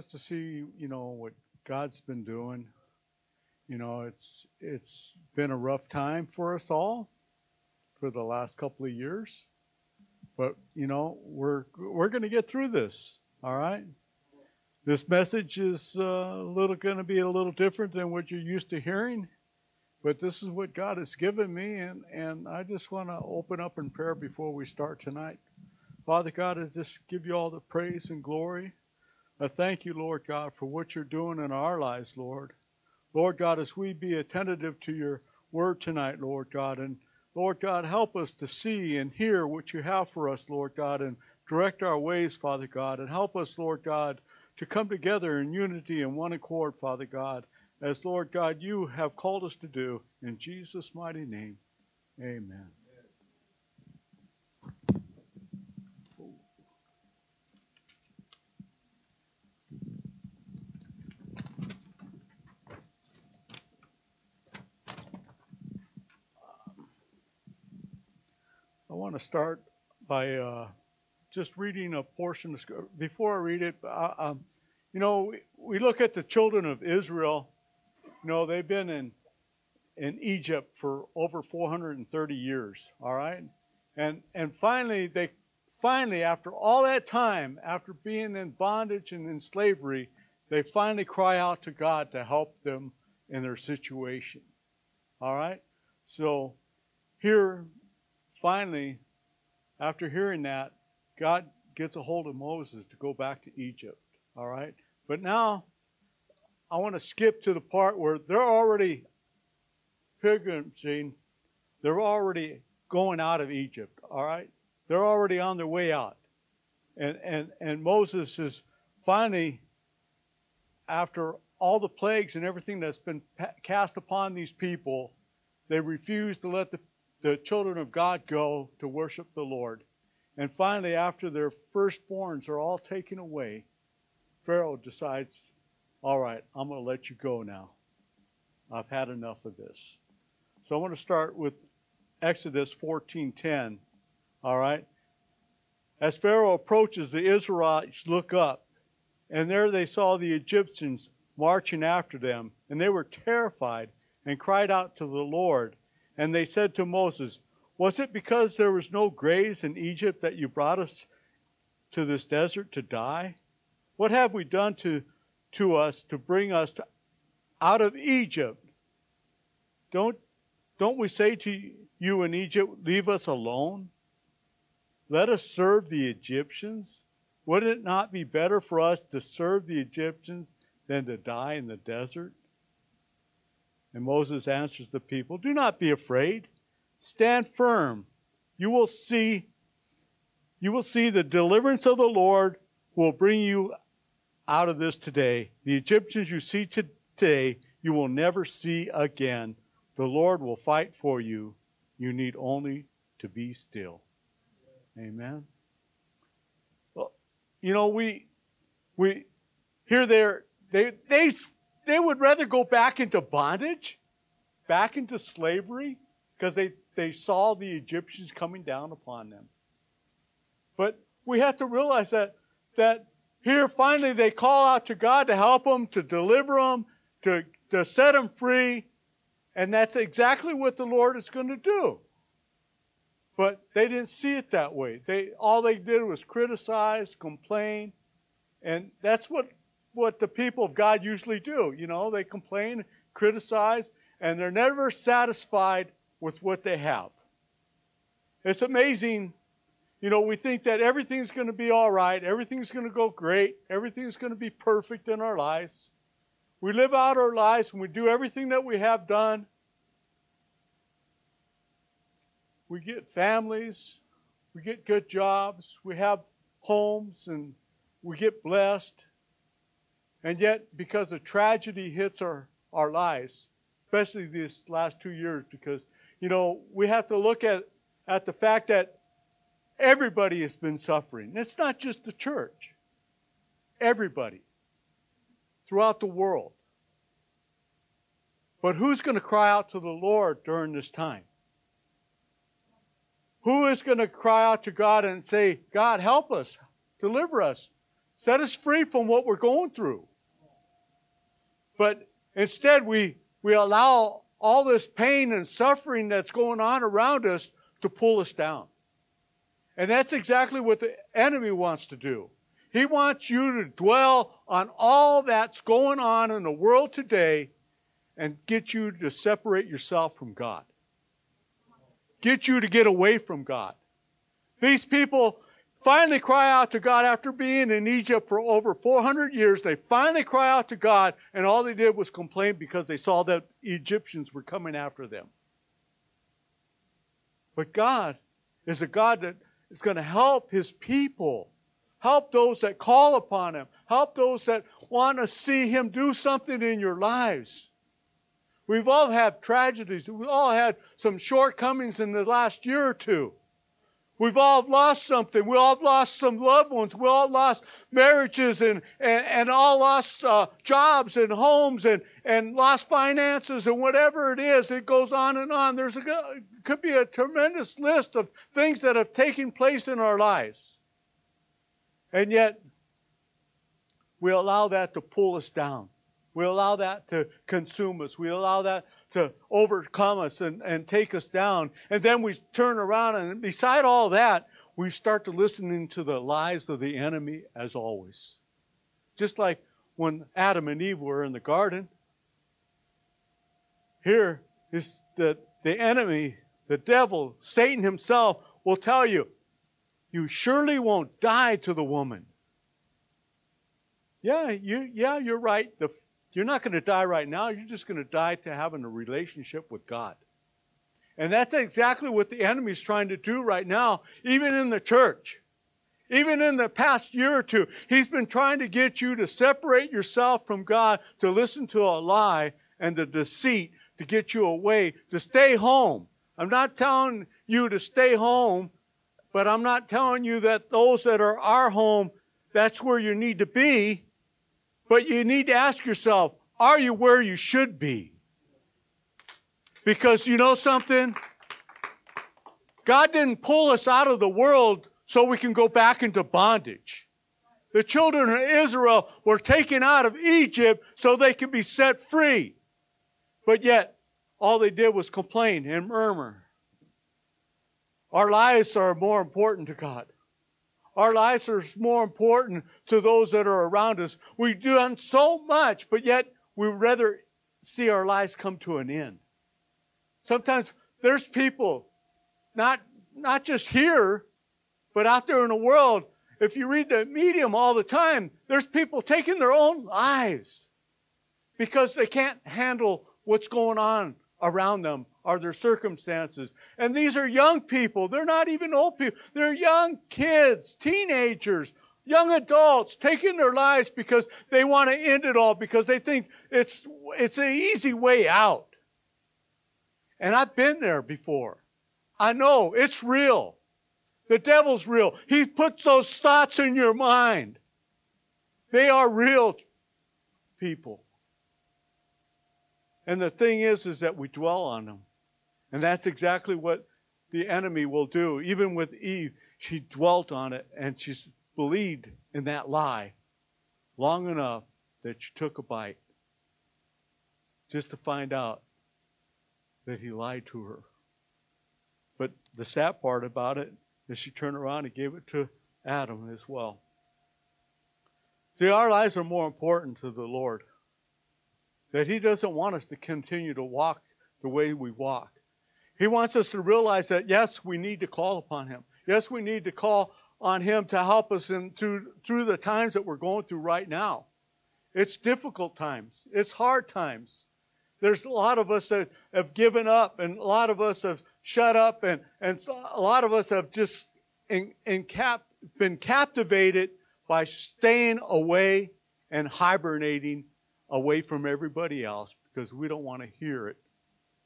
Just to see, you know, what God's been doing. You know, it's it's been a rough time for us all for the last couple of years. But, you know, we're we're going to get through this, all right? This message is uh, a little going to be a little different than what you're used to hearing, but this is what God has given me, and, and I just want to open up in prayer before we start tonight. Father God, I just give you all the praise and glory. I thank you, Lord God, for what you're doing in our lives, Lord. Lord God, as we be attentive to your word tonight, Lord God, and Lord God, help us to see and hear what you have for us, Lord God, and direct our ways, Father God, and help us, Lord God, to come together in unity and one accord, Father God, as Lord God, you have called us to do. In Jesus' mighty name, amen. I want to start by uh, just reading a portion of before I read it. Uh, um, you know, we, we look at the children of Israel. You know, they've been in in Egypt for over 430 years. All right, and and finally they finally after all that time, after being in bondage and in slavery, they finally cry out to God to help them in their situation. All right, so here finally, after hearing that, God gets a hold of Moses to go back to Egypt. All right? But now I want to skip to the part where they're already pilgrimaging, they're already going out of Egypt. All right? They're already on their way out. And, and, and Moses is finally, after all the plagues and everything that's been cast upon these people, they refuse to let the the children of God go to worship the Lord. And finally, after their firstborns are all taken away, Pharaoh decides, All right, I'm going to let you go now. I've had enough of this. So I want to start with Exodus 14:10. All right. As Pharaoh approaches, the Israelites look up, and there they saw the Egyptians marching after them, and they were terrified and cried out to the Lord. And they said to Moses, Was it because there was no graves in Egypt that you brought us to this desert to die? What have we done to, to us to bring us to, out of Egypt? Don't, don't we say to you in Egypt, Leave us alone? Let us serve the Egyptians? Would it not be better for us to serve the Egyptians than to die in the desert? And Moses answers the people, Do not be afraid. Stand firm. You will see you will see the deliverance of the Lord will bring you out of this today. The Egyptians you see today, you will never see again. The Lord will fight for you. You need only to be still. Amen. Well, you know, we we here there they they they would rather go back into bondage, back into slavery, because they, they saw the Egyptians coming down upon them. But we have to realize that, that here finally they call out to God to help them, to deliver them, to, to set them free. And that's exactly what the Lord is going to do. But they didn't see it that way. They, all they did was criticize, complain, and that's what what the people of God usually do. You know, they complain, criticize, and they're never satisfied with what they have. It's amazing. You know, we think that everything's going to be all right, everything's going to go great, everything's going to be perfect in our lives. We live out our lives and we do everything that we have done. we get families, we get good jobs, we have homes, and we get blessed. And yet, because a tragedy hits our, our lives, especially these last two years, because, you know, we have to look at, at the fact that everybody has been suffering. It's not just the church, everybody throughout the world. But who's going to cry out to the Lord during this time? Who is going to cry out to God and say, God, help us, deliver us, set us free from what we're going through? But instead, we, we allow all this pain and suffering that's going on around us to pull us down. And that's exactly what the enemy wants to do. He wants you to dwell on all that's going on in the world today and get you to separate yourself from God. Get you to get away from God. These people finally cry out to God after being in Egypt for over 400 years. They finally cry out to God, and all they did was complain because they saw that Egyptians were coming after them. But God is a God that is going to help his people, help those that call upon him, help those that want to see him do something in your lives. We've all had tragedies. We've all had some shortcomings in the last year or two. We've all lost something. We all lost some loved ones. We all lost marriages and, and, and all lost uh, jobs and homes and, and lost finances and whatever it is. It goes on and on. There's a, could be a tremendous list of things that have taken place in our lives. And yet, we allow that to pull us down. We allow that to consume us. We allow that to overcome us and, and take us down. And then we turn around and beside all that, we start to listening to the lies of the enemy as always. Just like when Adam and Eve were in the garden. Here is that the enemy, the devil, Satan himself, will tell you, you surely won't die to the woman. Yeah, you yeah, you're right. The you're not going to die right now. You're just going to die to having a relationship with God. And that's exactly what the enemy's trying to do right now, even in the church. Even in the past year or two, he's been trying to get you to separate yourself from God, to listen to a lie and the deceit to get you away, to stay home. I'm not telling you to stay home, but I'm not telling you that those that are our home, that's where you need to be. But you need to ask yourself, are you where you should be? Because you know something? God didn't pull us out of the world so we can go back into bondage. The children of Israel were taken out of Egypt so they could be set free. But yet, all they did was complain and murmur. Our lives are more important to God. Our lives are more important to those that are around us. We've done so much, but yet we rather see our lives come to an end. Sometimes there's people, not, not just here, but out there in the world. If you read the medium all the time, there's people taking their own lives because they can't handle what's going on around them are their circumstances. And these are young people. They're not even old people. They're young kids, teenagers, young adults taking their lives because they want to end it all because they think it's, it's an easy way out. And I've been there before. I know it's real. The devil's real. He puts those thoughts in your mind. They are real people. And the thing is, is that we dwell on them. And that's exactly what the enemy will do. Even with Eve, she dwelt on it and she believed in that lie long enough that she took a bite just to find out that he lied to her. But the sad part about it is she turned around and gave it to Adam as well. See, our lives are more important to the Lord. That He doesn't want us to continue to walk the way we walk. He wants us to realize that, yes, we need to call upon Him. Yes, we need to call on Him to help us in, through, through the times that we're going through right now. It's difficult times, it's hard times. There's a lot of us that have given up, and a lot of us have shut up, and, and a lot of us have just in, in cap, been captivated by staying away and hibernating away from everybody else because we don't want to hear it.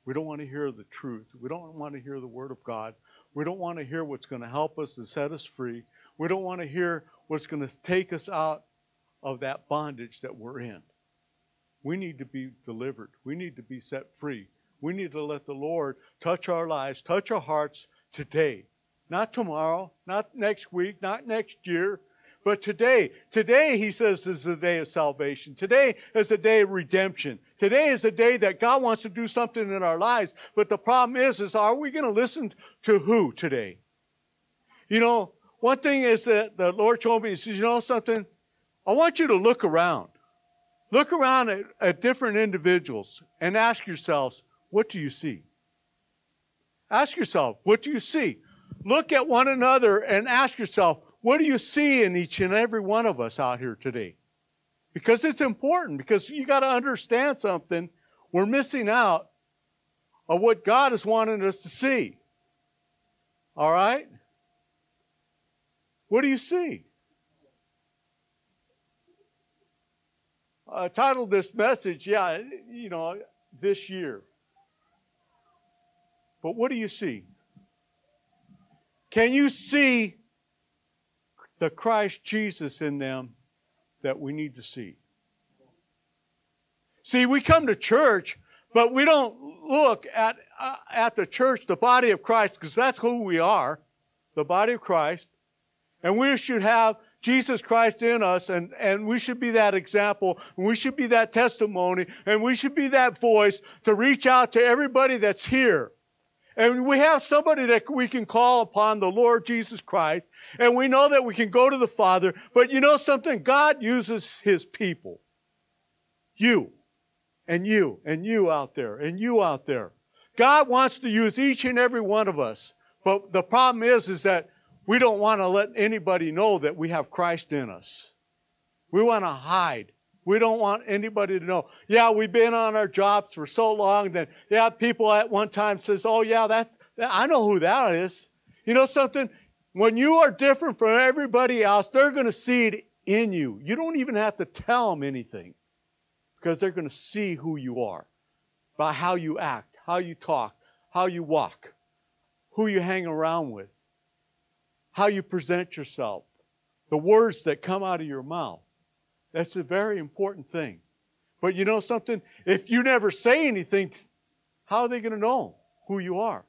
We don't want to hear the truth. We don't want to hear the Word of God. We don't want to hear what's going to help us and set us free. We don't want to hear what's going to take us out of that bondage that we're in. We need to be delivered. We need to be set free. We need to let the Lord touch our lives, touch our hearts today. Not tomorrow, not next week, not next year, but today. Today, he says, is the day of salvation. Today is the day of redemption. Today is the day that God wants to do something in our lives. But the problem is, is are we going to listen to who today? You know, one thing is that the Lord told me, he says, you know something? I want you to look around. Look around at, at different individuals and ask yourselves, what do you see? Ask yourself, what do you see? Look at one another and ask yourself, what do you see in each and every one of us out here today? Because it's important, because you got to understand something. We're missing out of what God is wanting us to see. All right? What do you see? I titled this message, yeah, you know, this year. But what do you see? Can you see the Christ Jesus in them that we need to see? See, we come to church, but we don't look at, uh, at the church, the body of Christ, because that's who we are, the body of Christ. And we should have Jesus Christ in us, and, and we should be that example, and we should be that testimony, and we should be that voice to reach out to everybody that's here. And we have somebody that we can call upon, the Lord Jesus Christ, and we know that we can go to the Father, but you know something? God uses His people. You, and you, and you out there, and you out there. God wants to use each and every one of us. But the problem is, is that we don't want to let anybody know that we have Christ in us. We want to hide. We don't want anybody to know. Yeah, we've been on our jobs for so long that, yeah, people at one time says, oh yeah, that's, I know who that is. You know something? When you are different from everybody else, they're going to see it in you. You don't even have to tell them anything because they're going to see who you are by how you act, how you talk, how you walk, who you hang around with, how you present yourself, the words that come out of your mouth. That's a very important thing. But you know something? If you never say anything, how are they going to know who you are?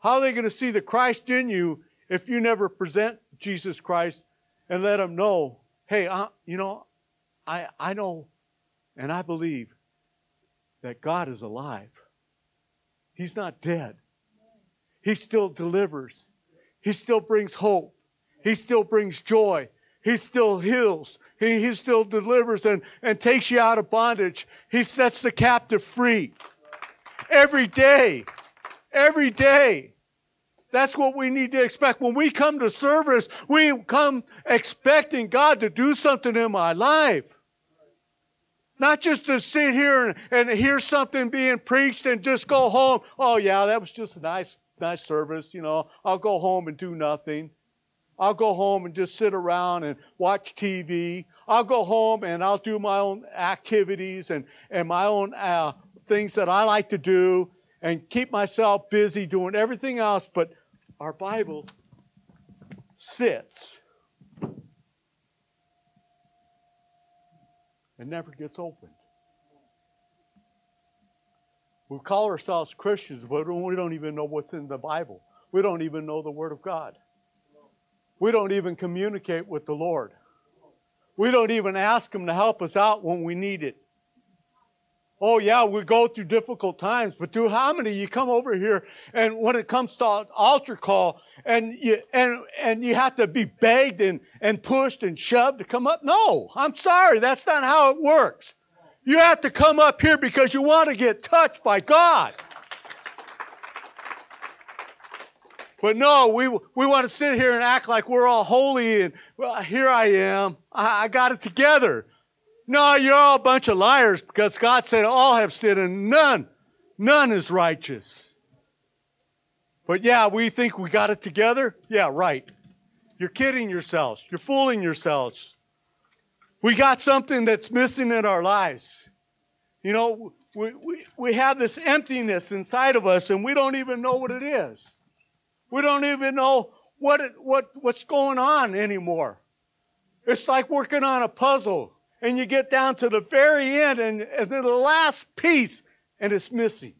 How are they going to see the Christ in you if you never present Jesus Christ and let them know, hey, I, you know, I, I know and I believe that God is alive. He's not dead. He still delivers. He still brings hope. He still brings joy. He still heals. He, he still delivers and, and takes you out of bondage. He sets the captive free. Every day. Every day. That's what we need to expect. When we come to service, we come expecting God to do something in my life. Not just to sit here and, and hear something being preached and just go home. Oh yeah, that was just a nice, nice service. You know, I'll go home and do nothing. I'll go home and just sit around and watch TV. I'll go home and I'll do my own activities and, and my own uh, things that I like to do and keep myself busy doing everything else. But our Bible sits and never gets opened. We call ourselves Christians, but we don't even know what's in the Bible. We don't even know the Word of God. We don't even communicate with the Lord. We don't even ask Him to help us out when we need it. Oh yeah, we go through difficult times, but do how many you come over here and when it comes to altar call and you, and, and you have to be begged and, and pushed and shoved to come up? No, I'm sorry. That's not how it works. You have to come up here because you want to get touched by God. But no, we, we want to sit here and act like we're all holy and well, here I am. I, I got it together. No, you're all a bunch of liars because God said all have sinned and none, none is righteous. But yeah, we think we got it together. Yeah, right. You're kidding yourselves. You're fooling yourselves. We got something that's missing in our lives. You know, we, we, we have this emptiness inside of us and we don't even know what it is. We don't even know what, it, what, what's going on anymore. It's like working on a puzzle and you get down to the very end and, and then the last piece and it's missing.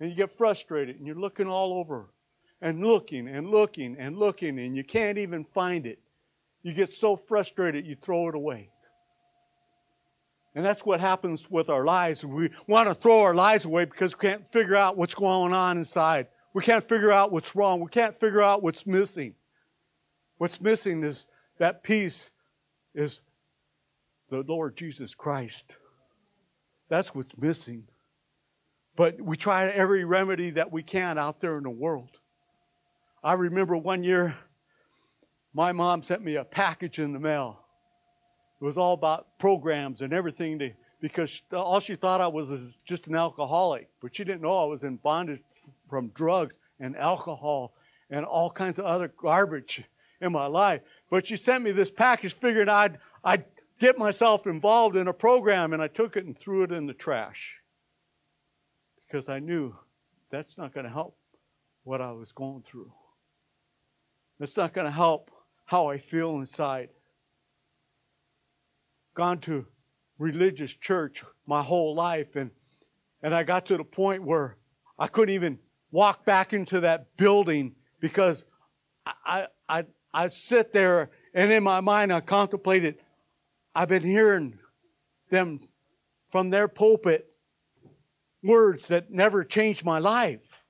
And you get frustrated and you're looking all over and looking and looking and looking and you can't even find it. You get so frustrated you throw it away. And that's what happens with our lives. We want to throw our lives away because we can't figure out what's going on inside. We can't figure out what's wrong. We can't figure out what's missing. What's missing is that peace is the Lord Jesus Christ. That's what's missing. But we try every remedy that we can out there in the world. I remember one year, my mom sent me a package in the mail. It was all about programs and everything to, because all she thought I was was just an alcoholic, but she didn't know I was in bondage from drugs and alcohol and all kinds of other garbage in my life. But she sent me this package, figuring I'd, I'd get myself involved in a program, and I took it and threw it in the trash because I knew that's not going to help what I was going through. That's not going to help how I feel inside gone to religious church my whole life and and I got to the point where I couldn't even walk back into that building because I I I sit there and in my mind I contemplate it. I've been hearing them from their pulpit words that never changed my life.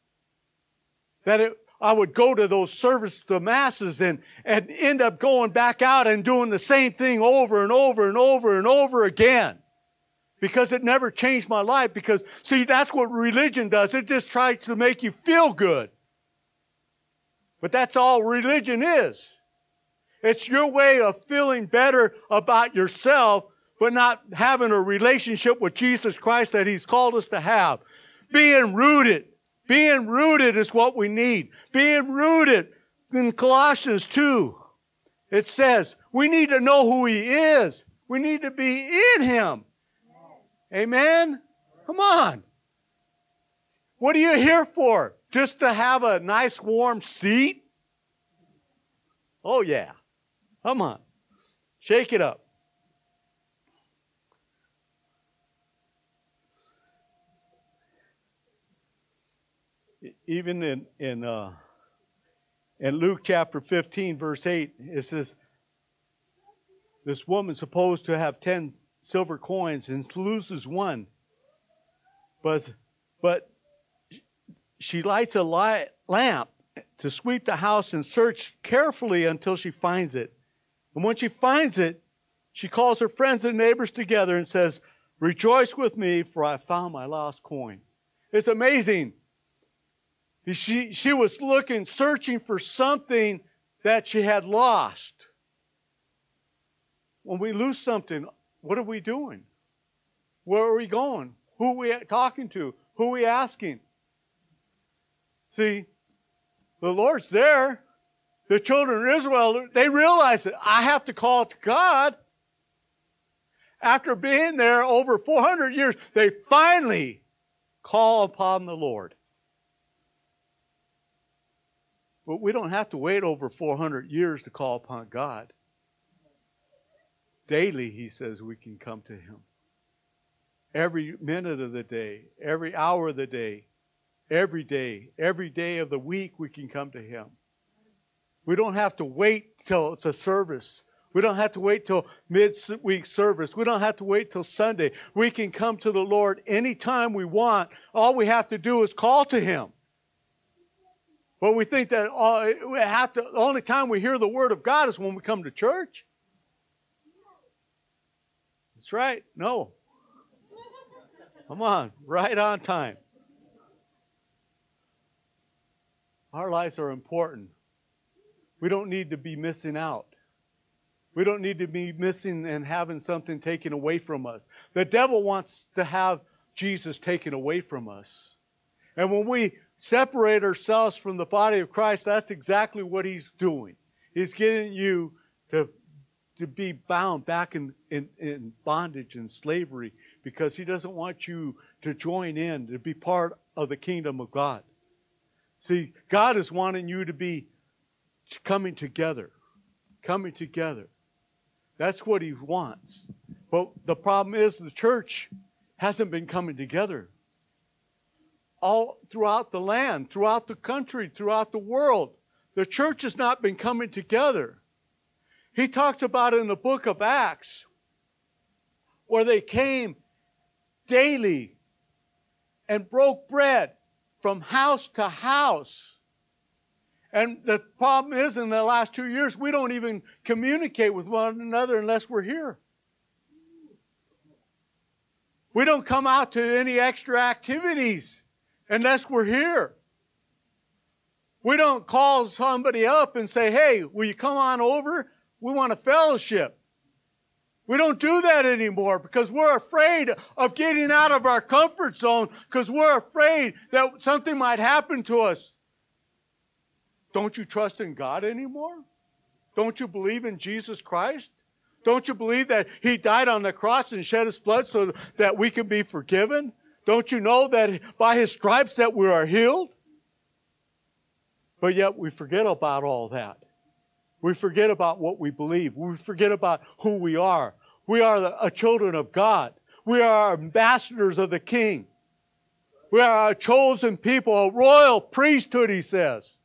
That it I would go to those services to the masses and, and end up going back out and doing the same thing over and over and over and over again. Because it never changed my life. Because, see, that's what religion does. It just tries to make you feel good. But that's all religion is. It's your way of feeling better about yourself, but not having a relationship with Jesus Christ that He's called us to have. Being rooted being rooted is what we need. Being rooted in Colossians 2, it says we need to know who He is. We need to be in Him. Amen? Come on. What are you here for? Just to have a nice warm seat? Oh, yeah. Come on. Shake it up. even in in uh, in Luke chapter 15, verse 8, it says, This woman supposed to have 10 silver coins and loses one. But, but she lights a light, lamp to sweep the house and search carefully until she finds it. And when she finds it, she calls her friends and neighbors together and says, Rejoice with me, for I found my lost coin. It's amazing she, she was looking, searching for something that she had lost. When we lose something, what are we doing? Where are we going? Who are we talking to? Who are we asking? See, the Lord's there. The children of Israel, they realize that I have to call to God. After being there over 400 years, they finally call upon the Lord. But we don't have to wait over 400 years to call upon God. Daily, he says, we can come to him. Every minute of the day, every hour of the day, every day, every day of the week, we can come to him. We don't have to wait till it's a service. We don't have to wait till mid-week service. We don't have to wait till Sunday. We can come to the Lord anytime we want. All we have to do is call to Him. But we think that all, we have to, the only time we hear the Word of God is when we come to church. That's right. No. Come on, right on time. Our lives are important. We don't need to be missing out. We don't need to be missing and having something taken away from us. The devil wants to have Jesus taken away from us. And when we separate ourselves from the body of Christ, that's exactly what he's doing. He's getting you to, to be bound back in, in, in bondage and slavery because he doesn't want you to join in, to be part of the kingdom of God. See, God is wanting you to be coming together, coming together. That's what he wants. But the problem is the church hasn't been coming together. All throughout the land, throughout the country, throughout the world, the church has not been coming together. He talks about in the book of Acts where they came daily and broke bread from house to house. And the problem is, in the last two years, we don't even communicate with one another unless we're here. We don't come out to any extra activities unless we're here. We don't call somebody up and say, hey, will you come on over? We want a fellowship. We don't do that anymore because we're afraid of getting out of our comfort zone because we're afraid that something might happen to us. Don't you trust in God anymore? Don't you believe in Jesus Christ? Don't you believe that He died on the cross and shed His blood so that we can be forgiven? Don't you know that by His stripes that we are healed? But yet we forget about all that. We forget about what we believe. We forget about who we are. We are the, children of God. We are ambassadors of the King. We are a chosen people, a royal priesthood, he says.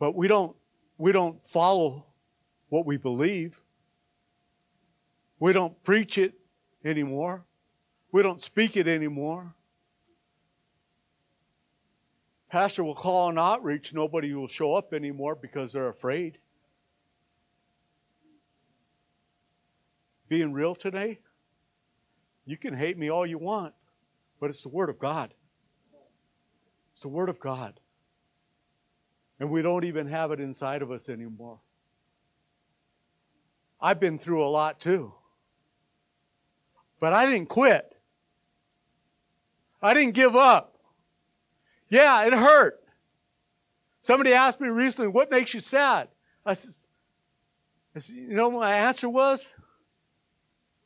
But we don't, we don't follow what we believe. We don't preach it anymore. We don't speak it anymore. Pastor will call an outreach, nobody will show up anymore because they're afraid. Being real today, you can hate me all you want, but it's the Word of God. It's the Word of God. And we don't even have it inside of us anymore. I've been through a lot too. But I didn't quit. I didn't give up. Yeah, it hurt. Somebody asked me recently, what makes you sad? I said, I said you know my answer was?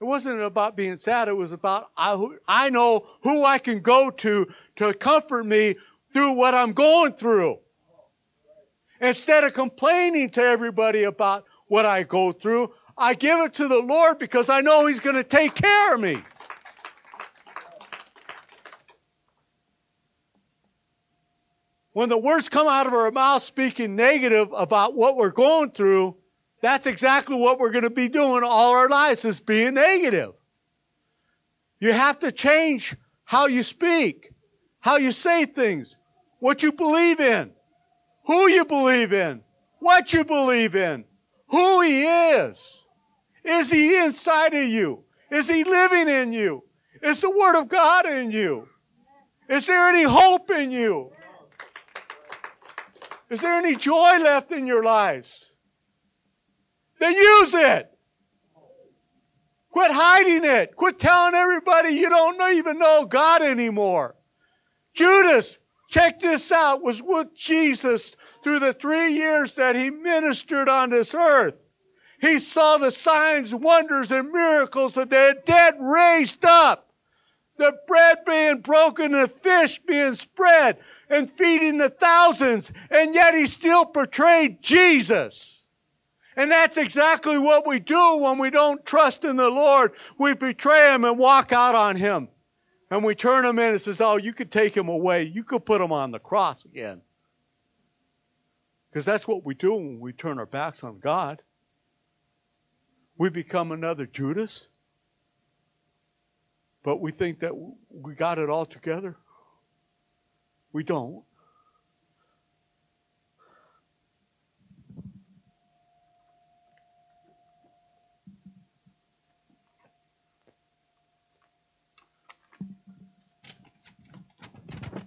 It wasn't about being sad. It was about I, I know who I can go to to comfort me through what I'm going through. Instead of complaining to everybody about what I go through, I give it to the Lord because I know He's going to take care of me. When the words come out of our mouth speaking negative about what we're going through, that's exactly what we're going to be doing all our lives is being negative. You have to change how you speak, how you say things, what you believe in, who you believe in, what you believe in, who he is. Is he inside of you? Is he living in you? Is the word of God in you? Is there any hope in you? Is there any joy left in your lives? Then use it. Quit hiding it. Quit telling everybody you don't even know God anymore. Judas, check this out, was with Jesus through the three years that he ministered on this earth. He saw the signs, wonders, and miracles of the dead raised up the bread being broken, the fish being spread, and feeding the thousands, and yet he still portrayed Jesus. And that's exactly what we do when we don't trust in the Lord. We betray him and walk out on him. And we turn him in and says, oh, you could take him away. You could put him on the cross again. Because that's what we do when we turn our backs on God. We become another Judas. But we think that we got it all together. We don't.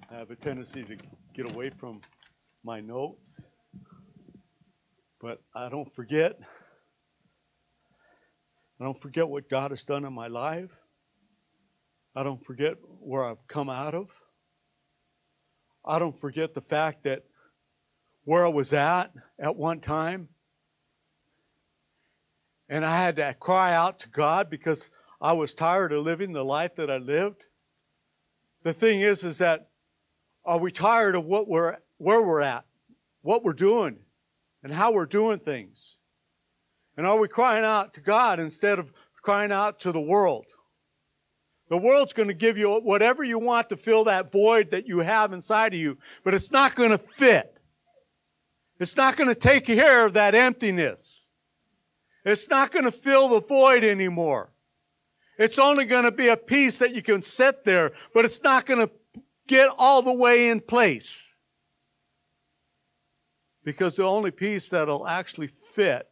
I have a tendency to get away from my notes. But I don't forget. I don't forget what God has done in my life. I don't forget where I've come out of. I don't forget the fact that where I was at at one time. And I had to cry out to God because I was tired of living the life that I lived. The thing is, is that are we tired of what we're, where we're at, what we're doing, and how we're doing things? And are we crying out to God instead of crying out to the world? The world's going to give you whatever you want to fill that void that you have inside of you, but it's not going to fit. It's not going to take care of that emptiness. It's not going to fill the void anymore. It's only going to be a piece that you can sit there, but it's not going to get all the way in place. Because the only piece that'll actually fit,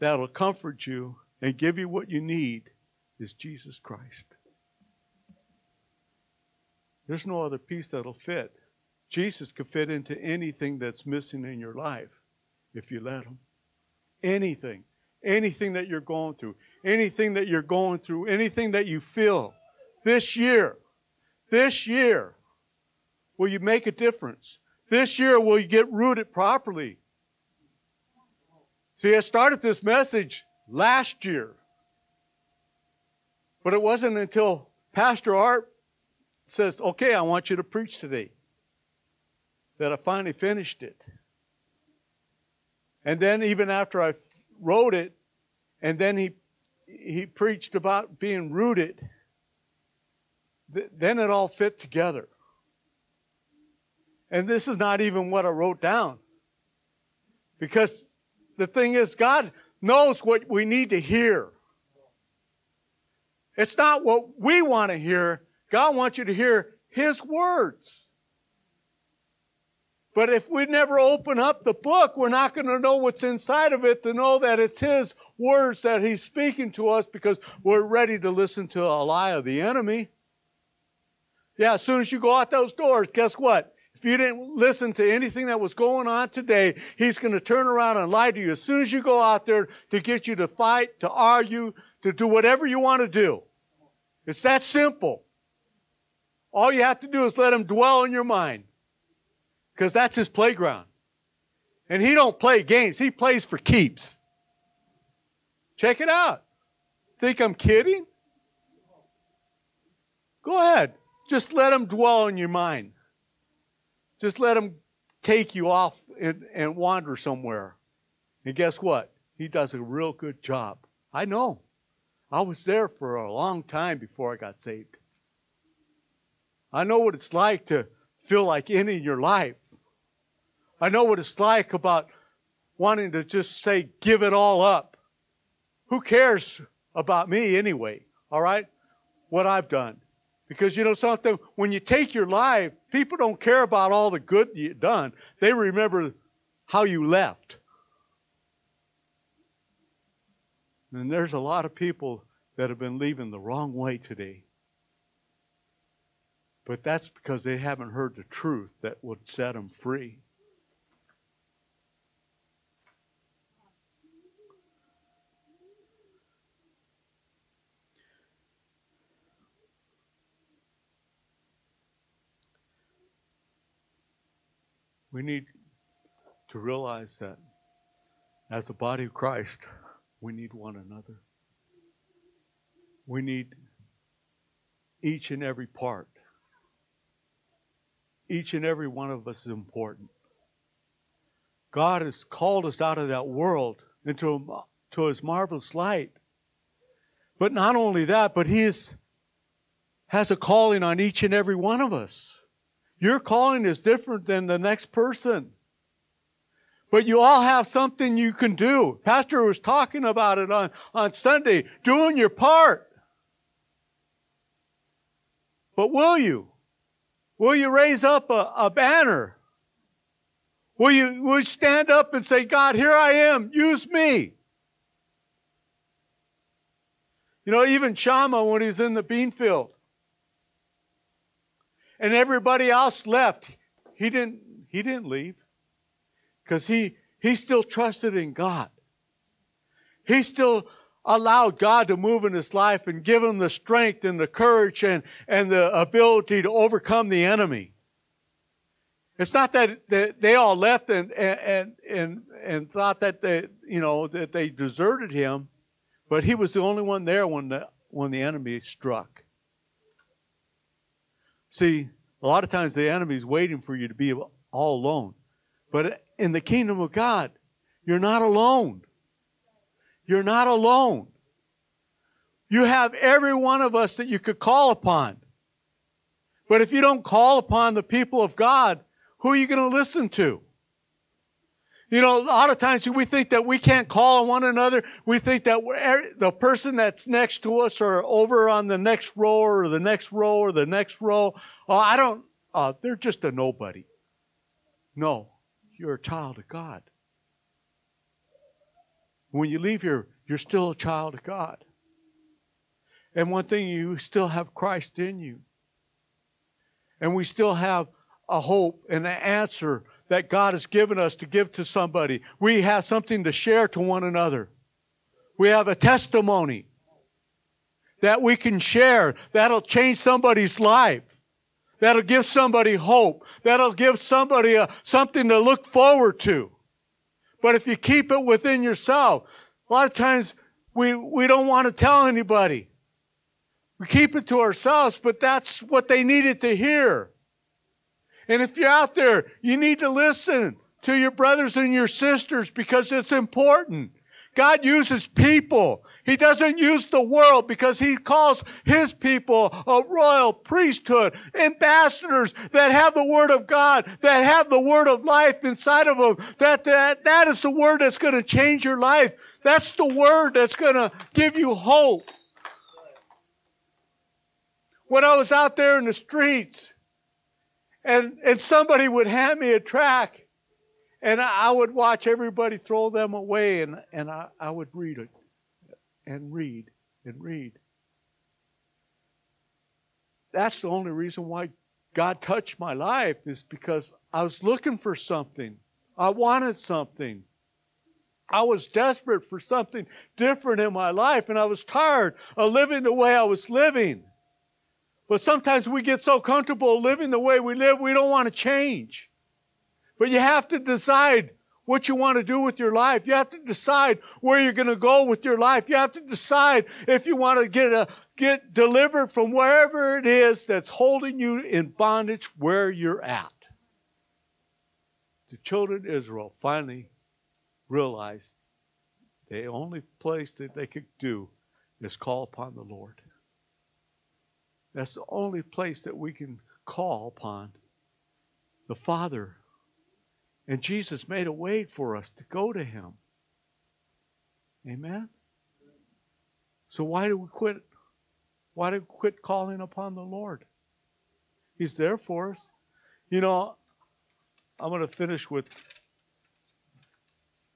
that'll comfort you and give you what you need, is Jesus Christ. There's no other piece that'll fit. Jesus could fit into anything that's missing in your life if you let him. Anything. Anything that you're going through. Anything that you're going through. Anything that you feel. This year. This year. Will you make a difference? This year, will you get rooted properly? See, I started this message last year. But it wasn't until Pastor Art says, okay, I want you to preach today, that I finally finished it. And then even after I wrote it, and then he, he preached about being rooted, th- then it all fit together. And this is not even what I wrote down. Because the thing is, God knows what we need to hear. It's not what we want to hear. God wants you to hear His words. But if we never open up the book, we're not going to know what's inside of it to know that it's His words that He's speaking to us because we're ready to listen to a lie of the enemy. Yeah, as soon as you go out those doors, guess what? If you didn't listen to anything that was going on today, he's going to turn around and lie to you as soon as you go out there to get you to fight, to argue, to do whatever you want to do. It's that simple. All you have to do is let him dwell in your mind. Because that's his playground. And he don't play games. He plays for keeps. Check it out. Think I'm kidding? Go ahead. Just let him dwell in your mind. Just let him take you off and, and wander somewhere. And guess what? He does a real good job. I know. I was there for a long time before I got saved. I know what it's like to feel like ending your life. I know what it's like about wanting to just say, give it all up. Who cares about me anyway? All right? What I've done. Because you know something? When you take your life, people don't care about all the good you've done. They remember how you left. And there's a lot of people that have been leaving the wrong way today. But that's because they haven't heard the truth that would set them free. We need to realize that as the body of Christ, we need one another. We need each and every part. Each and every one of us is important. God has called us out of that world into to his marvelous light. But not only that, but he is, has a calling on each and every one of us. Your calling is different than the next person. But you all have something you can do. Pastor was talking about it on, on Sunday, doing your part. But will you? Will you raise up a, a banner? Will you, will you stand up and say, God, here I am, use me? You know, even Shammah, when he's in the bean field, and everybody else left, he didn't, he didn't leave. Because he, He still trusted in God. He still allowed God to move in his life and give him the strength and the courage and, and the ability to overcome the enemy. It's not that they all left and, and, and, and thought that they, you know, that they deserted him, but he was the only one there when the, when the enemy struck. See, a lot of times the enemy is waiting for you to be all alone. But in the kingdom of God, you're not alone. You're not alone. You have every one of us that you could call upon. But if you don't call upon the people of God, who are you going to listen to? You know, a lot of times we think that we can't call on one another. We think that the person that's next to us or over on the next row or the next row or the next row, oh, I don't, uh, they're just a nobody. No, you're a child of God. When you leave here, you're still a child of God. And one thing, you still have Christ in you. And we still have a hope and an answer that God has given us to give to somebody. We have something to share to one another. We have a testimony that we can share that'll change somebody's life. That'll give somebody hope. That'll give somebody a, something to look forward to. But if you keep it within yourself, a lot of times we, we don't want to tell anybody. We keep it to ourselves, but that's what they needed to hear. And if you're out there, you need to listen to your brothers and your sisters because it's important. God uses people. He doesn't use the world because he calls his people a royal priesthood, ambassadors that have the word of God, that have the word of life inside of them. That, that, that is the word that's going to change your life. That's the word that's going to give you hope. When I was out there in the streets and, and somebody would hand me a track and I would watch everybody throw them away and, and I, I would read it and read and read. That's the only reason why God touched my life is because I was looking for something. I wanted something. I was desperate for something different in my life and I was tired of living the way I was living. But sometimes we get so comfortable living the way we live, we don't want to change. But you have to decide what you want to do with your life. You have to decide where you're going to go with your life. You have to decide if you want to get a, get delivered from wherever it is that's holding you in bondage where you're at. The children of Israel finally realized the only place that they could do is call upon the Lord. That's the only place that we can call upon the Father and Jesus made a way for us to go to Him. Amen? So why do we quit? Why do we quit calling upon the Lord? He's there for us. You know, I'm going to finish with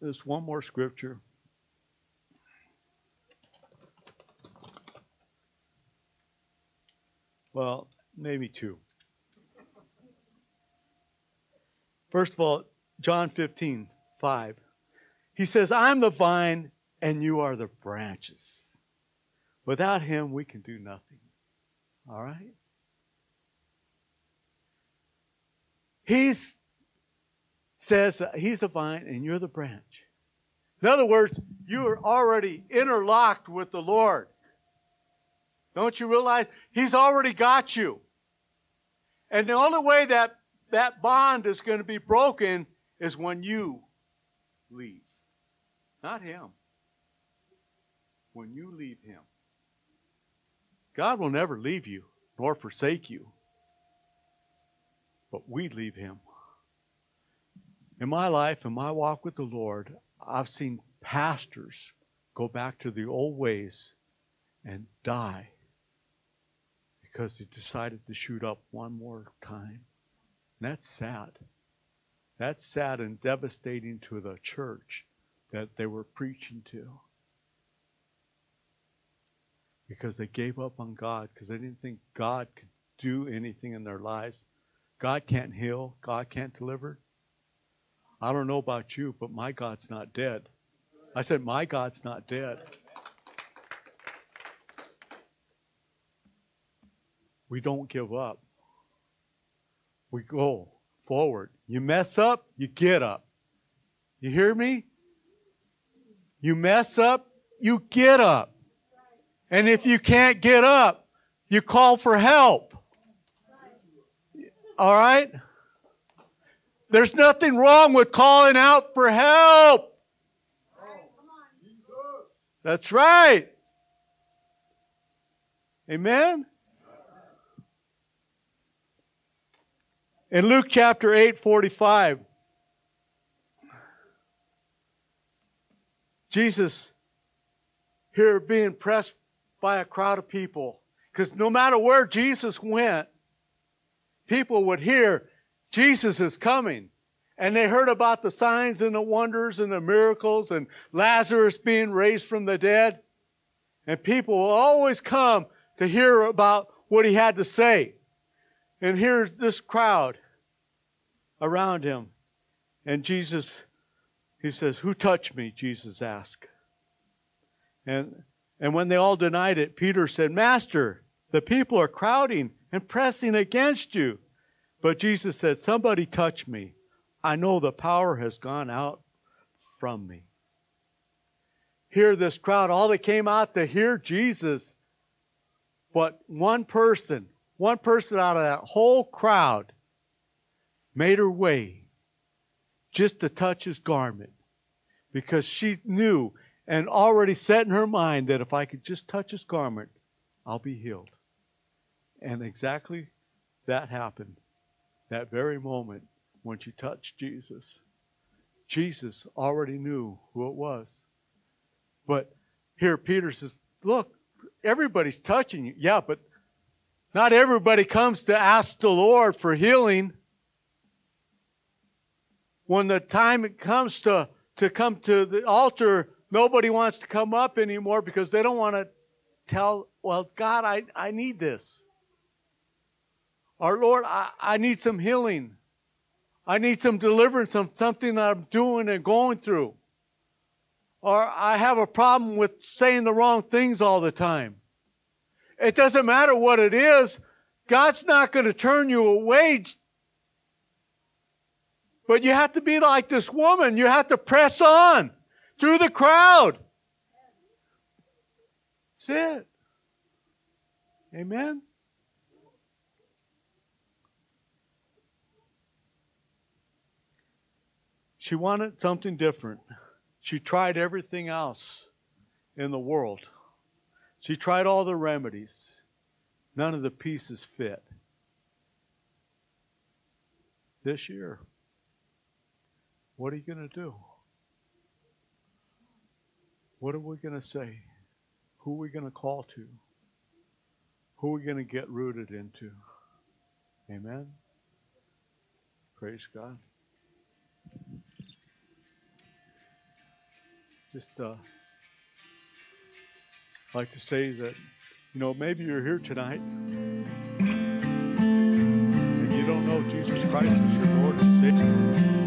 this one more scripture. Well, maybe two. First of all, John 15, 5. He says, I'm the vine and you are the branches. Without him, we can do nothing. All right? He's says he's the vine and you're the branch. In other words, you are already interlocked with the Lord. Don't you realize he's already got you? And the only way that that bond is going to be broken is when you leave. Not him. When you leave him. God will never leave you nor forsake you. But we leave him. In my life, in my walk with the Lord, I've seen pastors go back to the old ways and die because they decided to shoot up one more time. And that's sad. That's sad and devastating to the church that they were preaching to. Because they gave up on God, because they didn't think God could do anything in their lives. God can't heal, God can't deliver. I don't know about you, but my God's not dead. I said, My God's not dead. We don't give up. We go forward. You mess up, you get up. You hear me? You mess up, you get up. And if you can't get up, you call for help. All right? There's nothing wrong with calling out for help. That's right. Amen. In Luke chapter 8, 45, Jesus here being pressed by a crowd of people. Because no matter where Jesus went, people would hear, Jesus is coming. And they heard about the signs and the wonders and the miracles and Lazarus being raised from the dead. And people will always come to hear about what he had to say. And here's this crowd around him. And Jesus, he says, Who touched me? Jesus asked. And, and when they all denied it, Peter said, Master, the people are crowding and pressing against you. But Jesus said, Somebody touched me. I know the power has gone out from me. Hear this crowd, all that came out to hear Jesus, but one person, one person out of that whole crowd made her way just to touch his garment because she knew and already set in her mind that if I could just touch his garment, I'll be healed. And exactly that happened that very moment when she touched Jesus. Jesus already knew who it was. But here Peter says, Look, everybody's touching you. Yeah, but not everybody comes to ask the Lord for healing. When the time comes to, to come to the altar, nobody wants to come up anymore because they don't want to tell, well, God, I, I need this. Our Lord, I, I need some healing. I need some deliverance from something that I'm doing and going through. Or I have a problem with saying the wrong things all the time. It doesn't matter what it is. God's not going to turn you away. But you have to be like this woman. You have to press on through the crowd. That's it. Amen. She wanted something different. She tried everything else in the world. She tried all the remedies. None of the pieces fit. This year, what are you going to do? What are we going to say? Who are we going to call to? Who are we going to get rooted into? Amen. Praise God. just uh, like to say that, you know, maybe you're here tonight and you don't know Jesus Christ as your Lord and Savior.